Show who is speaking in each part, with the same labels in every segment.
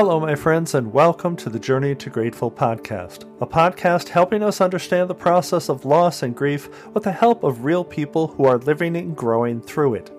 Speaker 1: Hello, my friends, and welcome to the Journey to Grateful podcast, a podcast helping us understand the process of loss and grief with the help of real people who are living and growing through it.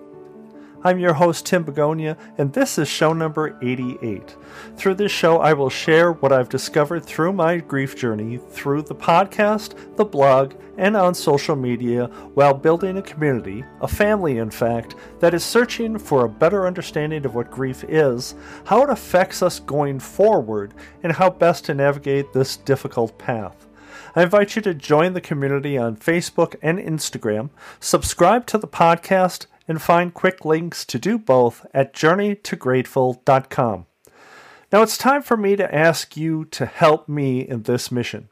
Speaker 1: I'm your host, Tim Begonia, and this is show number 88. Through this show, I will share what I've discovered through my grief journey through the podcast, the blog, and on social media while building a community, a family, in fact, that is searching for a better understanding of what grief is, how it affects us going forward, and how best to navigate this difficult path. I invite you to join the community on Facebook and Instagram, subscribe to the podcast, and find quick links to do both at journeytograteful.com. Now it's time for me to ask you to help me in this mission.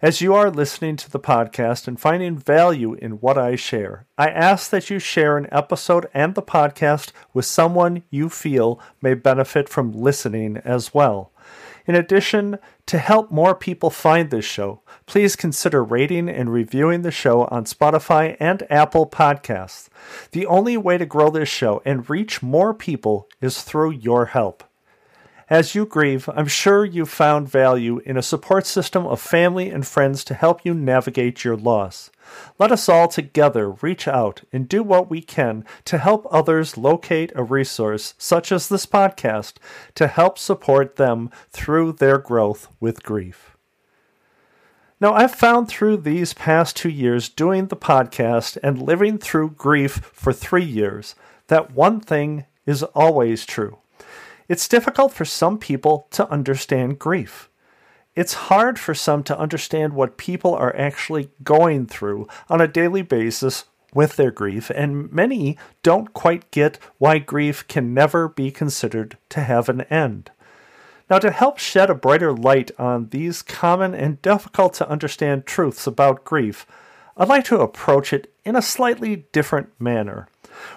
Speaker 1: As you are listening to the podcast and finding value in what I share, I ask that you share an episode and the podcast with someone you feel may benefit from listening as well. In addition, to help more people find this show, please consider rating and reviewing the show on Spotify and Apple Podcasts. The only way to grow this show and reach more people is through your help. As you grieve, I'm sure you've found value in a support system of family and friends to help you navigate your loss. Let us all together reach out and do what we can to help others locate a resource such as this podcast to help support them through their growth with grief. Now, I've found through these past two years doing the podcast and living through grief for three years that one thing is always true. It's difficult for some people to understand grief. It's hard for some to understand what people are actually going through on a daily basis with their grief, and many don't quite get why grief can never be considered to have an end. Now, to help shed a brighter light on these common and difficult to understand truths about grief, I'd like to approach it in a slightly different manner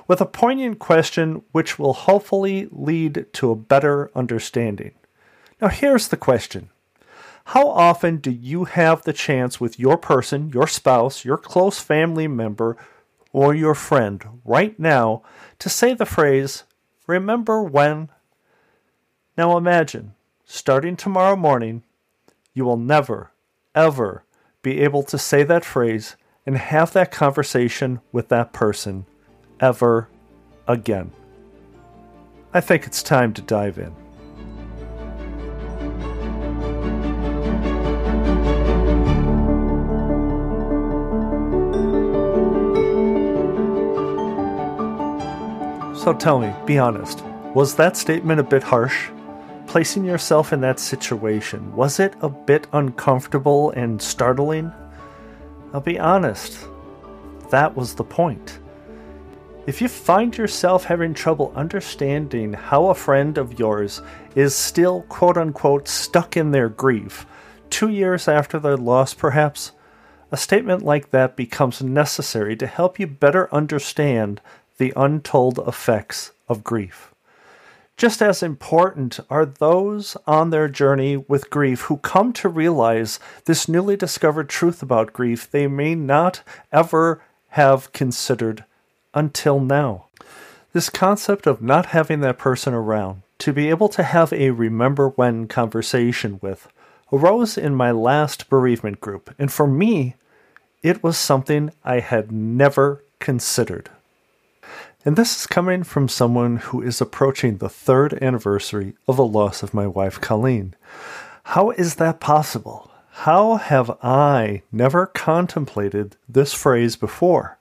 Speaker 1: with a poignant question which will hopefully lead to a better understanding. Now, here's the question How often do you have the chance with your person, your spouse, your close family member, or your friend right now to say the phrase, Remember when? Now imagine, starting tomorrow morning, you will never, ever be able to say that phrase and have that conversation with that person ever again. I think it's time to dive in. So tell me, be honest, was that statement a bit harsh? Placing yourself in that situation, was it a bit uncomfortable and startling? I'll be honest, that was the point. If you find yourself having trouble understanding how a friend of yours is still quote unquote stuck in their grief, two years after their loss perhaps, a statement like that becomes necessary to help you better understand the untold effects of grief. Just as important are those on their journey with grief who come to realize this newly discovered truth about grief they may not ever have considered until now. This concept of not having that person around to be able to have a remember when conversation with arose in my last bereavement group, and for me, it was something I had never considered. And this is coming from someone who is approaching the third anniversary of the loss of my wife, Colleen. How is that possible? How have I never contemplated this phrase before?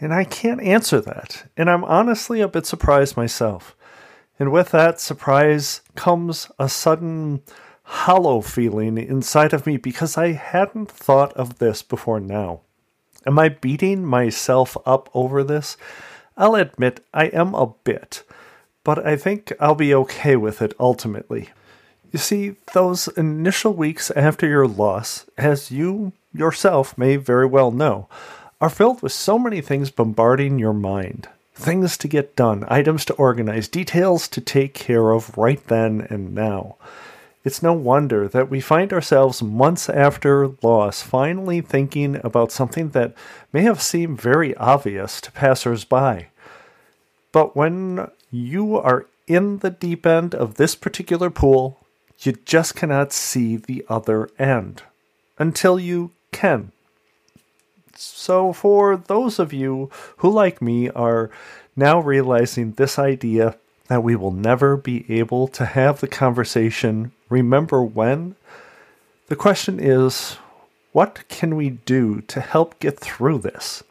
Speaker 1: And I can't answer that. And I'm honestly a bit surprised myself. And with that surprise comes a sudden hollow feeling inside of me because I hadn't thought of this before now. Am I beating myself up over this? I'll admit I am a bit, but I think I'll be okay with it ultimately. You see, those initial weeks after your loss, as you yourself may very well know, are filled with so many things bombarding your mind. Things to get done, items to organize, details to take care of right then and now. It's no wonder that we find ourselves months after loss finally thinking about something that may have seemed very obvious to passers by. But when you are in the deep end of this particular pool, you just cannot see the other end until you can. So, for those of you who, like me, are now realizing this idea that we will never be able to have the conversation, remember when? The question is what can we do to help get through this?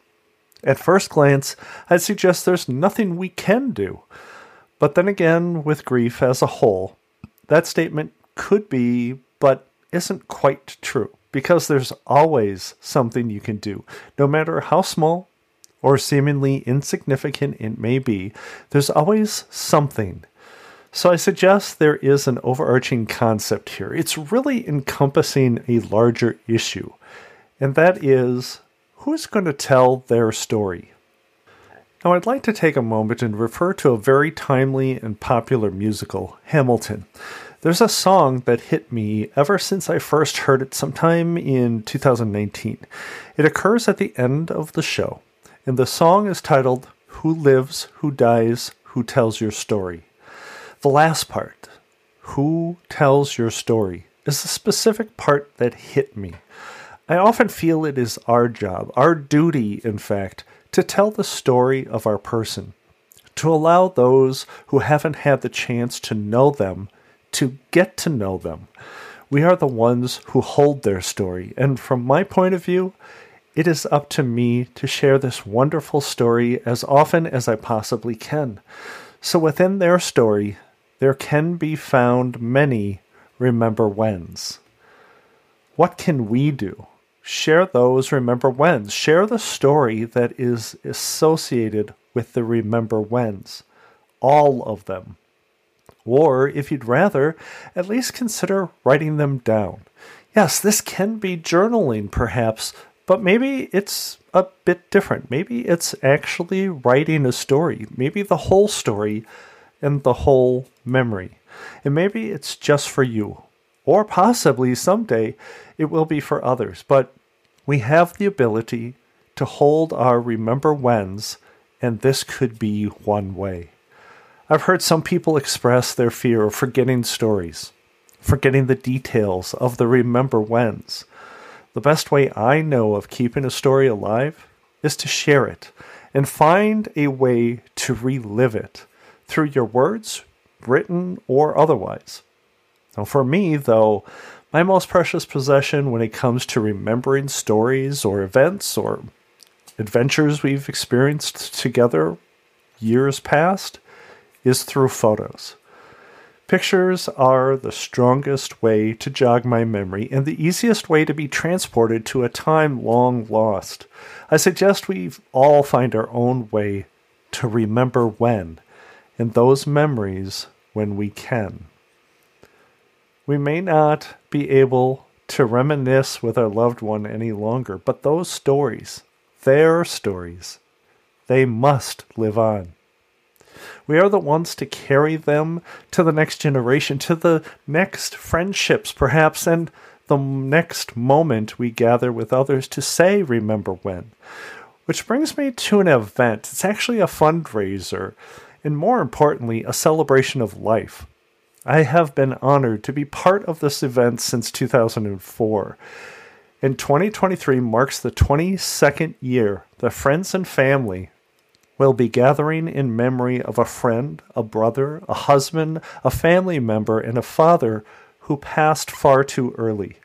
Speaker 1: At first glance, I'd suggest there's nothing we can do. But then again, with grief as a whole, that statement could be, but isn't quite true, because there's always something you can do. No matter how small or seemingly insignificant it may be, there's always something. So I suggest there is an overarching concept here. It's really encompassing a larger issue, and that is who's going to tell their story? Now, I'd like to take a moment and refer to a very timely and popular musical, Hamilton. There's a song that hit me ever since I first heard it sometime in 2019. It occurs at the end of the show, and the song is titled Who Lives, Who Dies, Who Tells Your Story. The last part, Who Tells Your Story, is the specific part that hit me. I often feel it is our job, our duty, in fact, to tell the story of our person, to allow those who haven't had the chance to know them to get to know them. We are the ones who hold their story, and from my point of view, it is up to me to share this wonderful story as often as I possibly can. So within their story, there can be found many remember whens. What can we do? Share those remember whens. Share the story that is associated with the remember whens. All of them. Or, if you'd rather, at least consider writing them down. Yes, this can be journaling, perhaps, but maybe it's a bit different. Maybe it's actually writing a story, maybe the whole story and the whole memory. And maybe it's just for you, or possibly someday it will be for others. But we have the ability to hold our remember whens, and this could be one way. I've heard some people express their fear of forgetting stories, forgetting the details of the remember whens. The best way I know of keeping a story alive is to share it and find a way to relive it through your words, written or otherwise. Now, for me, though, my most precious possession when it comes to remembering stories or events or adventures we've experienced together years past is through photos. Pictures are the strongest way to jog my memory and the easiest way to be transported to a time long lost. I suggest we all find our own way to remember when, and those memories when we can. We may not be able to reminisce with our loved one any longer, but those stories, their stories, they must live on. We are the ones to carry them to the next generation, to the next friendships, perhaps, and the next moment we gather with others to say, Remember when. Which brings me to an event. It's actually a fundraiser, and more importantly, a celebration of life. I have been honored to be part of this event since 2004. And 2023 marks the 22nd year the friends and family will be gathering in memory of a friend, a brother, a husband, a family member, and a father who passed far too early.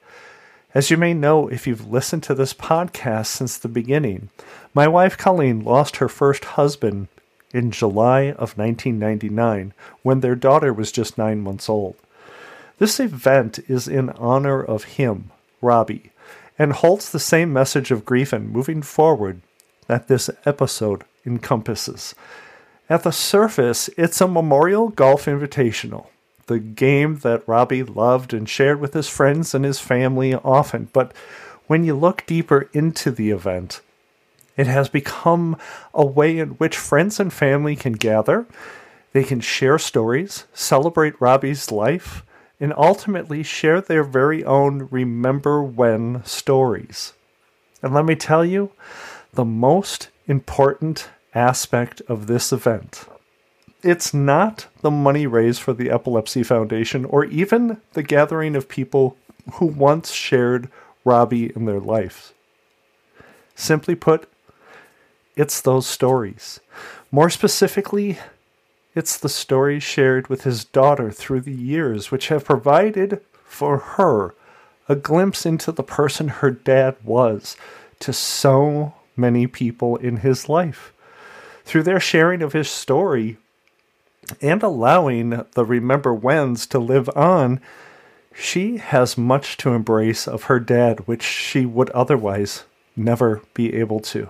Speaker 1: As you may know if you've listened to this podcast since the beginning, my wife Colleen lost her first husband in July of 1999 when their daughter was just nine months old. This event is in honor of him, Robbie, and holds the same message of grief and moving forward that this episode encompasses. At the surface, it's a memorial golf invitational, the game that Robbie loved and shared with his friends and his family often. But when you look deeper into the event, it has become a way in which friends and family can gather, they can share stories, celebrate Robbie's life, and ultimately share their very own remember when stories. And let me tell you, the most important aspect of this event It's not the money raised for the Epilepsy Foundation or even the gathering of people who once shared Robbie in their lives. Simply put, it's those stories. More specifically, it's the stories shared with his daughter through the years, which have provided for her a glimpse into the person her dad was to so many people in his life. Through their sharing of his story and allowing the Remember Whens to live on, she has much to embrace of her dad, which she would otherwise never be able to.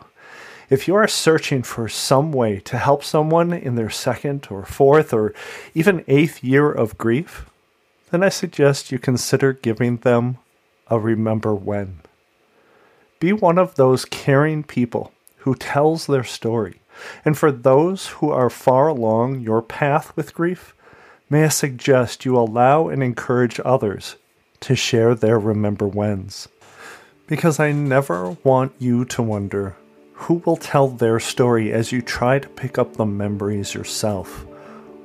Speaker 1: If you are searching for some way to help someone in their second or fourth or even eighth year of grief, then I suggest you consider giving them a Remember When. Be one of those caring people who tells their story. And for those who are far along your path with grief, may I suggest you allow and encourage others to share their Remember Whens. Because I never want you to wonder who will tell their story as you try to pick up the memories yourself,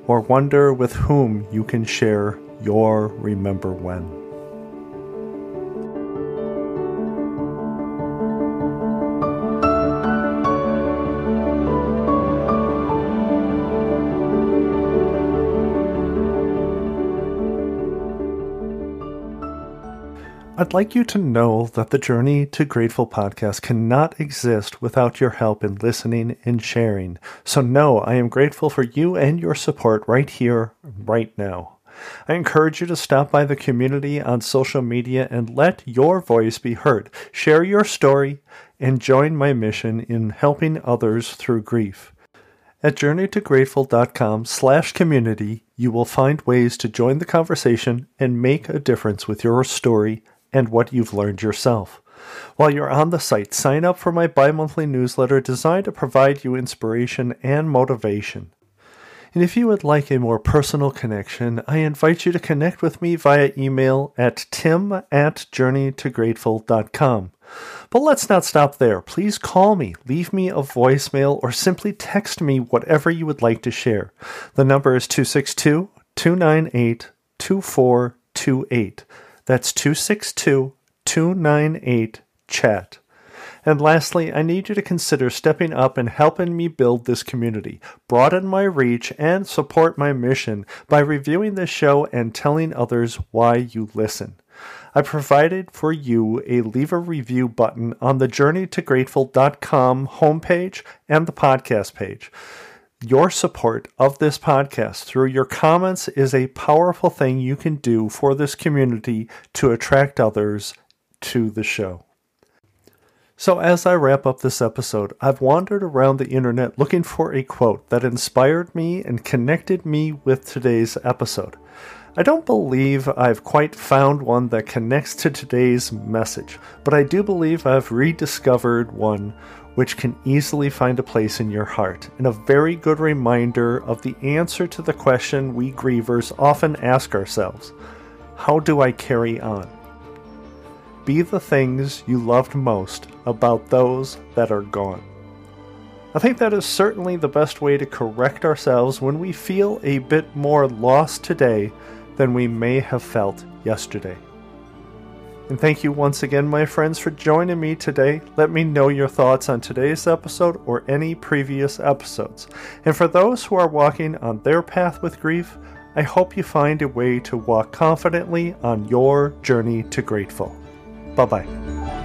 Speaker 1: or wonder with whom you can share your Remember When. I'd like you to know that the Journey to Grateful podcast cannot exist without your help in listening and sharing. So, know I am grateful for you and your support right here, right now. I encourage you to stop by the community on social media and let your voice be heard. Share your story and join my mission in helping others through grief. At journeytograteful.com slash community, you will find ways to join the conversation and make a difference with your story and what you've learned yourself. While you're on the site, sign up for my bi monthly newsletter designed to provide you inspiration and motivation. And if you would like a more personal connection, I invite you to connect with me via email at tim at journeytograteful.com. But let's not stop there. Please call me, leave me a voicemail, or simply text me whatever you would like to share. The number is 262 298 2428. That's 262 298 chat. And lastly, I need you to consider stepping up and helping me build this community, broaden my reach, and support my mission by reviewing this show and telling others why you listen. I provided for you a leave a review button on the journeytograteful.com homepage and the podcast page. Your support of this podcast through your comments is a powerful thing you can do for this community to attract others to the show. So, as I wrap up this episode, I've wandered around the internet looking for a quote that inspired me and connected me with today's episode. I don't believe I've quite found one that connects to today's message, but I do believe I've rediscovered one which can easily find a place in your heart, and a very good reminder of the answer to the question we grievers often ask ourselves How do I carry on? Be the things you loved most about those that are gone. I think that is certainly the best way to correct ourselves when we feel a bit more lost today than we may have felt yesterday. And thank you once again, my friends, for joining me today. Let me know your thoughts on today's episode or any previous episodes. And for those who are walking on their path with grief, I hope you find a way to walk confidently on your journey to grateful. Bye bye.